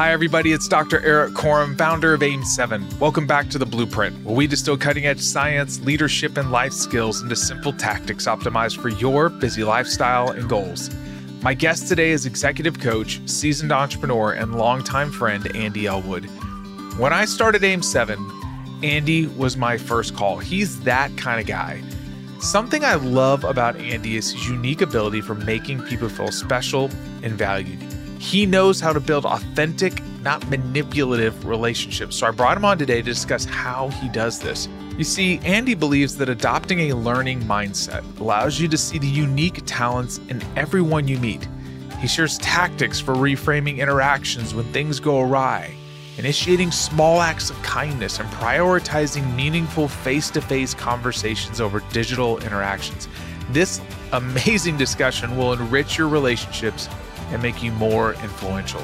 Hi, everybody. It's Dr. Erik Korem, founder of AIM7. Welcome back to The Blueprint, where we distill cutting edge science, leadership, and life skills into simple tactics optimized for your busy lifestyle and goals. My guest today is executive coach, seasoned entrepreneur, and longtime friend Andy Ellwood. When I started AIM7, Andy was my first call. He's that kind of guy. Something I love about Andy is his unique ability for making people feel special and valued. He knows how to build authentic, not manipulative relationships. So I brought him on today to discuss how he does this. You see, Andy believes that adopting a learning mindset allows you to see the unique talents in everyone you meet. He shares tactics for reframing interactions when things go awry, initiating small acts of kindness, and prioritizing meaningful face to face conversations over digital interactions. This amazing discussion will enrich your relationships and make you more influential.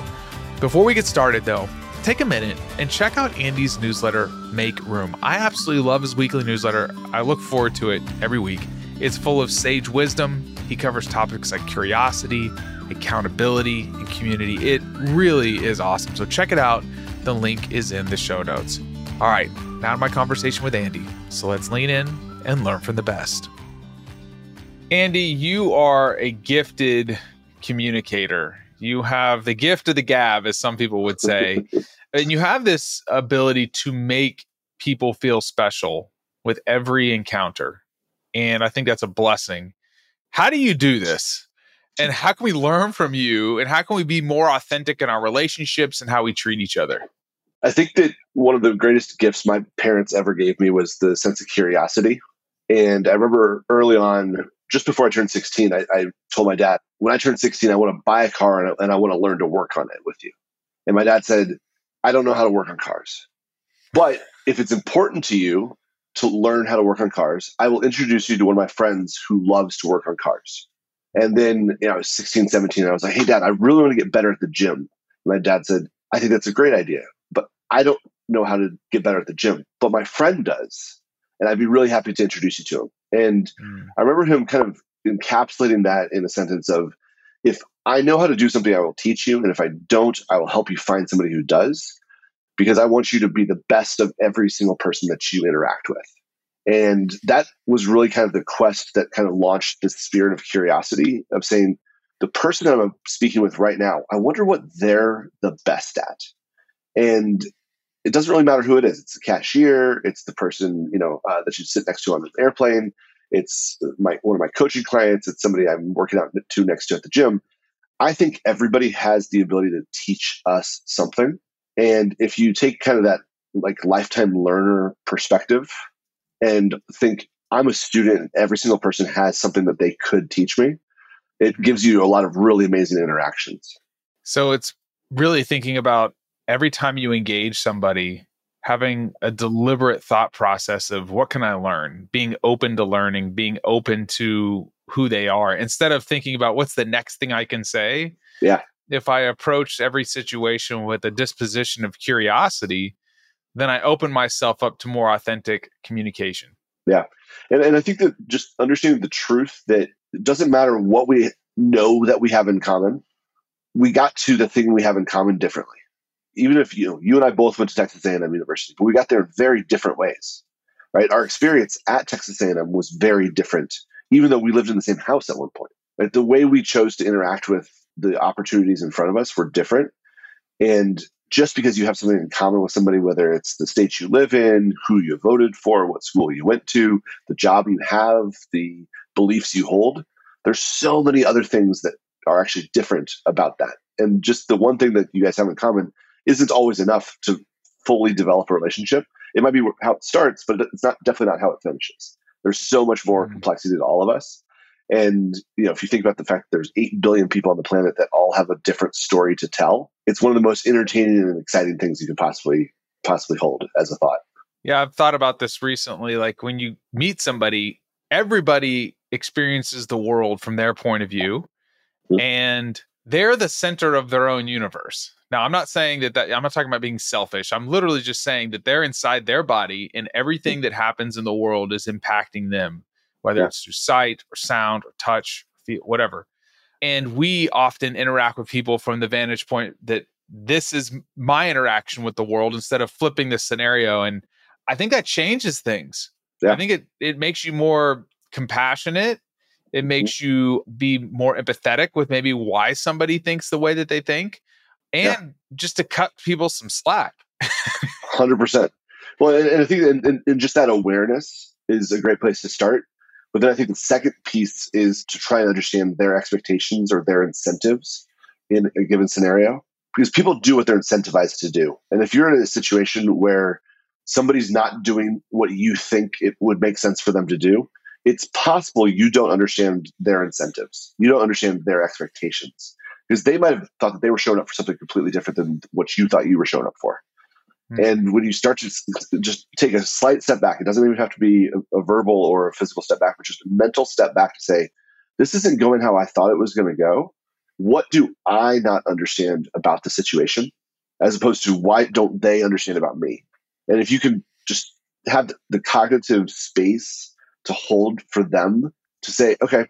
Before we get started, though, take a minute and check out Andy's newsletter, Make Room. I absolutely love his weekly newsletter. I look forward to it every week. It's full of sage wisdom. He covers topics like curiosity, accountability, and community. It really is awesome. So check it out. The link is in the show notes. All right, now to my conversation with Andy. So let's lean in and learn from the best. Andy, you are a gifted communicator. You have the gift of the gab, as some people would say. and you have this ability to make people feel special with every encounter. And I think that's a blessing. How do you do this? And how can we learn from you? And how can we be more authentic in our relationships and how we treat each other? I think that one of the greatest gifts my parents ever gave me was the sense of curiosity. And I remember early on, just before I turned 16, I, I, told my dad, when I turn 16, I want to buy a car and, and I want to learn to work on it with you. And my dad said, I don't know how to work on cars. But if it's important to you to learn how to work on cars, I will introduce you to one of my friends who loves to work on cars. And then you know, I was 16, 17, I was like, hey, dad, I really want to get better at the gym. And my dad said, I think that's a great idea, but I don't know how to get better at the gym. But my friend does. And I'd be really happy to introduce you to him. And mm. I remember him kind of encapsulating that in a sentence of if I know how to do something, I will teach you. And if I don't, I will help you find somebody who does because I want you to be the best of every single person that you interact with. And that was really kind of the quest that kind of launched this spirit of curiosity of saying, the person I'm speaking with right now, I wonder what they're the best at. And it doesn't really matter who it is. It's the cashier. It's the person you know uh, that you sit next to on an airplane. It's my one of my coaching clients. It's somebody I'm working out to next to at the gym. I think everybody has the ability to teach us something. And if you take kind of that like lifetime learner perspective and think I'm a student, every single person has something that they could teach me, it gives you a lot of really amazing interactions. So it's really thinking about every time you engage somebody, having a deliberate thought process of what can I learn, being open to learning, being open to who they are, instead of thinking about what's the next thing I can say. Yeah. If I approach every situation with a disposition of curiosity, then I open myself up to more authentic communication. Yeah. And, and I think that just understanding the truth that it doesn't matter what we know that we have in common, we got to the thing we have in common differently even if you you and I both went to Texas A&M University, but we got there in very different ways, right? Our experience at Texas A&M was very different, even though we lived in the same house at one point. Right? The way we chose to interact with the opportunities in front of us were different, and just because you have something in common with somebody, whether it's the state you live in, who you voted for, what school you went to, the job you have, the beliefs you hold, there's so many other things that are actually different about that. And just the one thing that you guys have in common isn't always enough to fully develop a relationship. It might be how it starts, but it's not definitely not how it finishes. There's so much more mm-hmm. complexity to all of us. And you know, if you think about the fact that there's eight billion people on the planet that all have a different story to tell, it's one of the most entertaining and exciting things you could possibly possibly hold as a thought. Yeah, I've thought about this recently. Like when you meet somebody, everybody experiences the world from their point of view, mm-hmm. and they're the center of their own universe. Now, I'm not saying that, that I'm not talking about being selfish. I'm literally just saying that they're inside their body and everything that happens in the world is impacting them, whether yeah. it's through sight or sound or touch, feel, whatever. And we often interact with people from the vantage point that this is my interaction with the world instead of flipping the scenario. And I think that changes things. Yeah. I think it it makes you more compassionate. It makes mm-hmm. you be more empathetic with maybe why somebody thinks the way that they think, and yeah. just to cut people some slack. Hundred percent. Well, and, and I think and, and just that awareness is a great place to start. But then I think the second piece is to try and understand their expectations or their incentives in a given scenario because people do what they're incentivized to do. And if you're in a situation where somebody's not doing what you think it would make sense for them to do, it's possible you don't understand their incentives. You don't understand their expectations because they might have thought that they were showing up for something completely different than what you thought you were showing up for. Mm-hmm. And when you start to just take a slight step back, it doesn't even have to be a, a verbal or a physical step back, but just a mental step back to say, this isn't going how I thought it was going to go what do I not understand about the situation as opposed to why don't they understand about me? And if you can just have the cognitive space to hold for them to say, okay,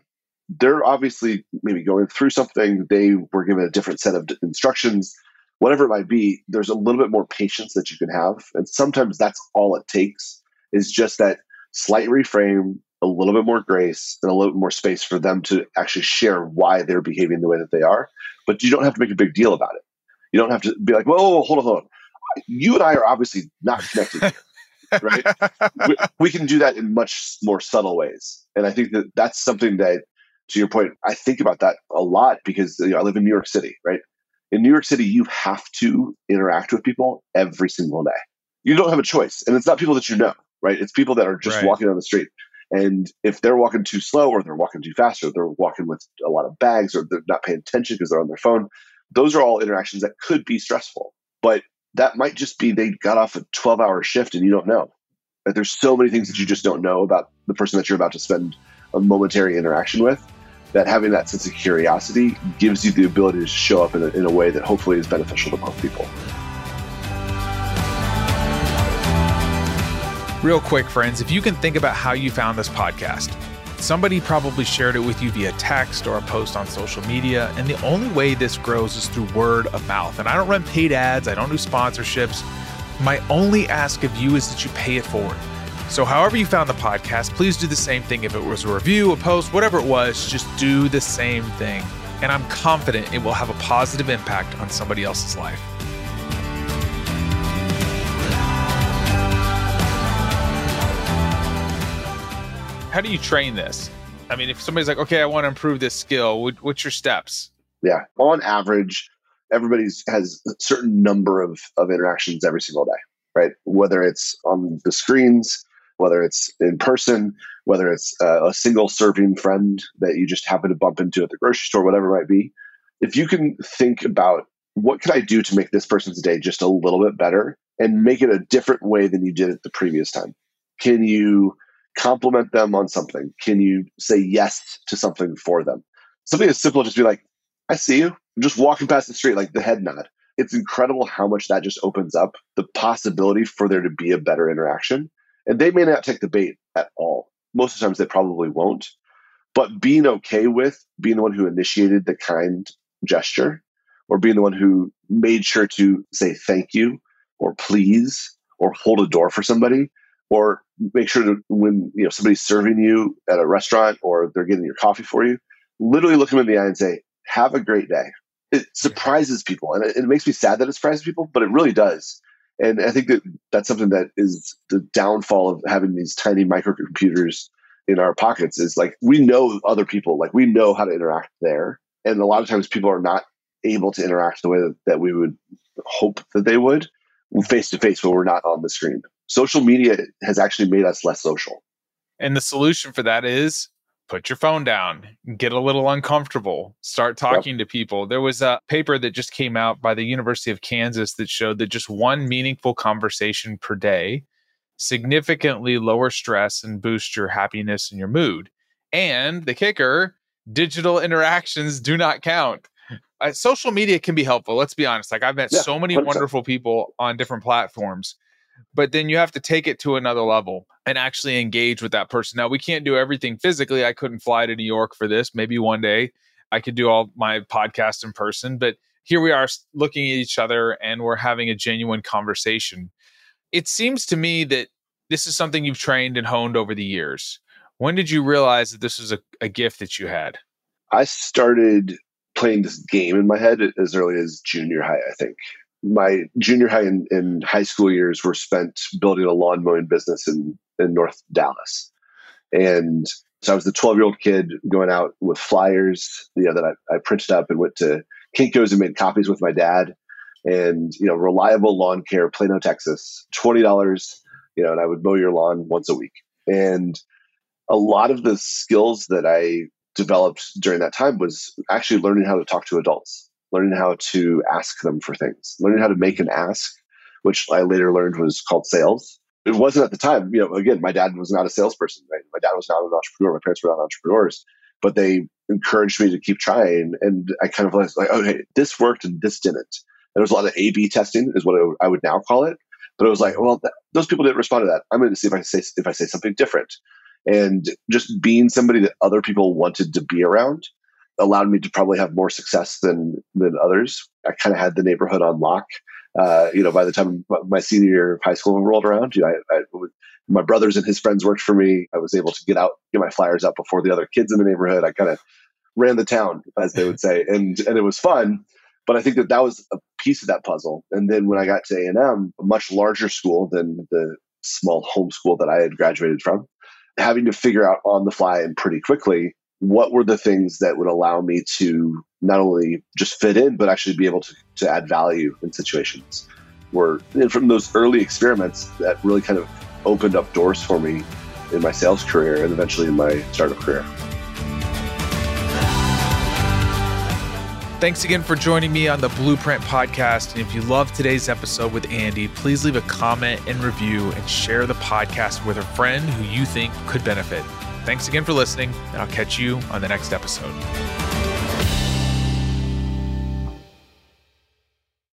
they're obviously maybe going through something, they were given a different set of instructions, whatever it might be, there's a little bit more patience that you can have. And sometimes that's all it takes is just that slight reframe, a little bit more grace and a little bit more space for them to actually share why they're behaving the way that they are. But you don't have to make a big deal about it. You don't have to be like, whoa, hold on, hold on. You and I are obviously not connected here, right? we, we can do that in much more subtle ways. And I think that that's something that, to your point, I think about that a lot because you know, I live in New York City, right? In New York City, you have to interact with people every single day. You don't have a choice. And it's not people that you know, right? It's people that are just right. walking down the street. And if they're walking too slow or they're walking too fast or they're walking with a lot of bags or they're not paying attention because they're on their phone, those are all interactions that could be stressful. But that might just be they got off a 12 hour shift and you don't know. Like there's so many things that you mm-hmm. just don't know about the person that you're about to spend a momentary interaction with that having that sense of curiosity gives you the ability to show up in a, in a way that hopefully is beneficial to both people. Real quick, friends, if you can think about how you found this podcast, somebody probably shared it with you via text or a post on social media, and the only way this grows is through word of mouth. And I don't run paid ads, I don't do sponsorships. My only ask of you is that you pay it forward. So, however you found the podcast, please do the same thing. If it was a review, a post, whatever it was, just do the same thing. And I'm confident it will have a positive impact on somebody else's life. How do you train this? I mean, if somebody's like, okay, I want to improve this skill, what's your steps? Yeah, on average, everybody's has a certain number of of interactions every single day, right? Whether it's on the screens, whether it's in person, whether it's uh, a single serving friend that you just happen to bump into at the grocery store, whatever it might be. If you can think about what can I do to make this person's day just a little bit better and make it a different way than you did it the previous time. Can you compliment them on something? Can you say yes to something for them? Something as simple as just be like, I see you. I'm just walking past the street, like the head nod. It's incredible how much that just opens up the possibility for there to be a better interaction. And they may not take the bait at all. Most of the times they probably won't. But being okay with being the one who initiated the kind gesture or being the one who made sure to say thank you or please or hold a door for somebody or make sure to when you know somebody's serving you at a restaurant or they're getting your coffee for you literally look them in the eye and say have a great day. It surprises people and it, it makes me sad that it surprises people but it really does. And i think that that's something that is the downfall of having these tiny microcomputers in our pockets is like we know other people like we know how to interact there and a lot of times people are not able to interact the way that, that we would hope that they would face to face when we're not on the screen social media has actually made us less social. And the solution for that is put your phone down, get a little uncomfortable, start talking yep. to people. There was a paper that just came out by the University of Kansas that showed that just one meaningful conversation per day significantly lower stress and boost your happiness and your mood. And the kicker, digital interactions do not count. Uh, social media can be helpful. Let's be honest. Like I've met yeah, so many 100%. wonderful people on different platforms but then you have to take it to another level and actually engage with that person. Now, we can't do everything physically. I couldn't fly to New York for this. Maybe one day I could do all my podcasts in person, but here we are looking at each other and we're having a genuine conversation. It seems to me that this is something you've trained and honed over the years. When did you realize that this was a, a gift that you had? I started playing this game in my head as early as junior high, I think. My junior high and, and high school years were spent building a lawn mowing business in, in North Dallas. And so I was the 12 year old kid going out with flyers, you know, that I, I printed up and went to Kinko's and made copies with my dad. And, you know, reliable lawn care, Plano, Texas, $20, you know, and I would mow your lawn once a week. And a lot of the skills that I developed during that time was actually learning how to talk to adults, learning how to ask them for things, learning how to make an ask, which I later learned was called sales. It wasn't at the time, you know, again, my dad was not a salesperson, right? My dad was not an entrepreneur. My parents were not entrepreneurs, but they encouraged me to keep trying. And I kind of was like, okay, this worked and this didn't. And there was a lot of A B testing, is what I would now call it. But it was like, well, th- those people didn't respond to that. I'm going to see if I say if I say something different and just being somebody that other people wanted to be around allowed me to probably have more success than than others. I kind of had the neighborhood on lock. Uh, you know, by the time my senior year of high school rolled around, you know, I, I, my brothers and his friends worked for me. I was able to get out, get my flyers out before the other kids in the neighborhood. I kind of ran the town, as they would say, and and it was fun. But I think that that was a piece of that puzzle. And then when I got to A and M, a much larger school than the small homeschool that I had graduated from, having to figure out on the fly and pretty quickly what were the things that would allow me to not only just fit in, but actually be able to, to add value in situations. Were from those early experiments that really kind of opened up doors for me in my sales career and eventually in my startup career. Thanks again for joining me on the Blueprint Podcast. And if you love today's episode with Andy, please leave a comment and review and share the podcast with a friend who you think could benefit. Thanks again for listening, and I'll catch you on the next episode.